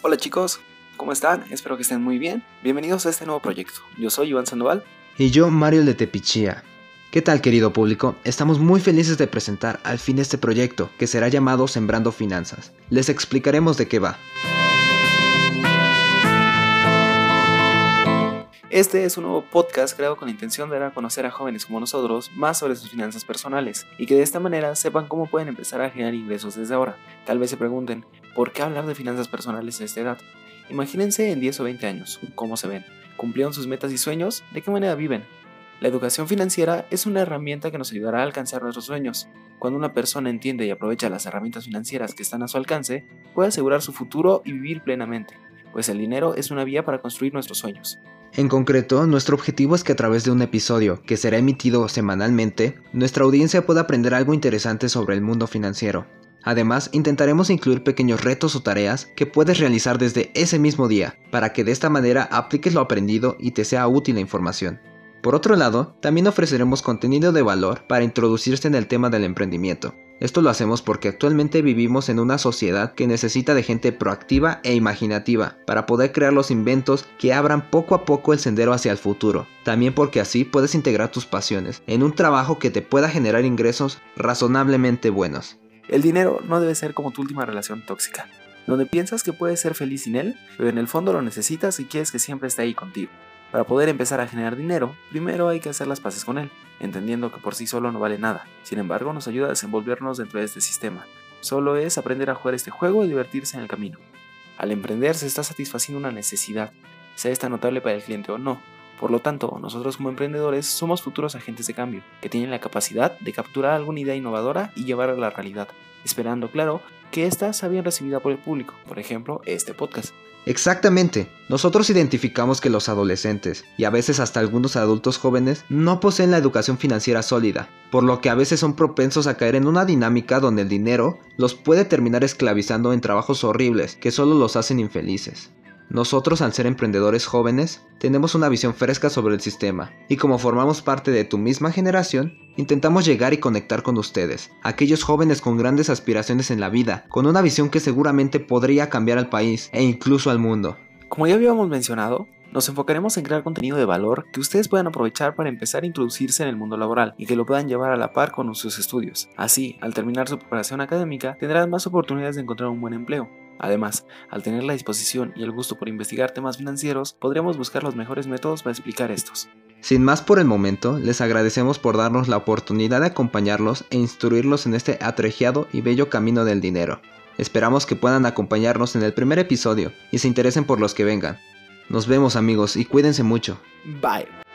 Hola chicos, ¿cómo están? Espero que estén muy bien. Bienvenidos a este nuevo proyecto. Yo soy Iván Sandoval. Y yo, Mario de. ¿Qué tal querido público? Estamos muy felices de presentar al fin este proyecto, que será llamado Sembrando Finanzas. Les explicaremos de qué va. Este es un nuevo podcast creado con la intención de dar a conocer a jóvenes como nosotros más sobre sus finanzas personales y que de esta manera sepan cómo pueden empezar a generar ingresos desde ahora. Tal vez se pregunten, ¿por qué hablar de finanzas personales a esta edad? Imagínense en 10 o 20 años, cómo se ven, cumplieron sus metas y sueños, de qué manera viven. La educación financiera es una herramienta que nos ayudará a alcanzar nuestros sueños. Cuando una persona entiende y aprovecha las herramientas financieras que están a su alcance, puede asegurar su futuro y vivir plenamente, pues el dinero es una vía para construir nuestros sueños. En concreto, nuestro objetivo es que a través de un episodio, que será emitido semanalmente, nuestra audiencia pueda aprender algo interesante sobre el mundo financiero. Además, intentaremos incluir pequeños retos o tareas que puedes realizar desde ese mismo día, para que de esta manera apliques lo aprendido y te sea útil la información. Por otro lado, también ofreceremos contenido de valor para introducirse en el tema del emprendimiento, esto lo hacemos porque actualmente vivimos en una sociedad que necesita de gente proactiva e imaginativa para poder crear los inventos que abran poco a poco el sendero hacia el futuro. También porque así puedes integrar tus pasiones en un trabajo que te pueda generar ingresos razonablemente buenos. El dinero no debe ser como tu última relación tóxica, donde piensas que puedes ser feliz sin él, pero en el fondo lo necesitas y quieres que siempre esté ahí contigo. Para poder empezar a generar dinero, primero hay que hacer las paces con él, entendiendo que por sí solo no vale nada. Sin embargo, nos ayuda a desenvolvernos dentro de este sistema. Solo es aprender a jugar este juego y divertirse en el camino. Al emprender se está satisfaciendo una necesidad, sea esta notable para el cliente o no. Por lo tanto, nosotros como emprendedores somos futuros agentes de cambio, que tienen la capacidad de capturar alguna idea innovadora y llevarla a la realidad, esperando, claro, que ésta sea bien recibida por el público, por ejemplo, este podcast. Exactamente. Nosotros identificamos que los adolescentes, y a veces hasta algunos adultos jóvenes, no poseen la educación financiera sólida, por lo que a veces son propensos a caer en una dinámica donde el dinero los puede terminar esclavizando en trabajos horribles que solo los hacen infelices. Nosotros, al ser emprendedores jóvenes, tenemos una visión fresca sobre el sistema, y como formamos parte de tu misma generación, intentamos llegar y conectar con ustedes, aquellos jóvenes con grandes aspiraciones en la vida, con una visión que seguramente podría cambiar al país e incluso al mundo. Como ya habíamos mencionado, nos enfocaremos en crear contenido de valor que ustedes puedan aprovechar para empezar a introducirse en el mundo laboral y que lo puedan llevar a la par con sus estudios. Así, al terminar su preparación académica, tendrán más oportunidades de encontrar un buen empleo. Además, al tener la disposición y el gusto por investigar temas financieros, podríamos buscar los mejores métodos para explicar estos. Sin más por el momento, les agradecemos por darnos la oportunidad de acompañarlos e instruirlos en este atregiado y bello camino del dinero. Esperamos que puedan acompañarnos en el primer episodio y se interesen por los que vengan. Nos vemos amigos y cuídense mucho. Bye.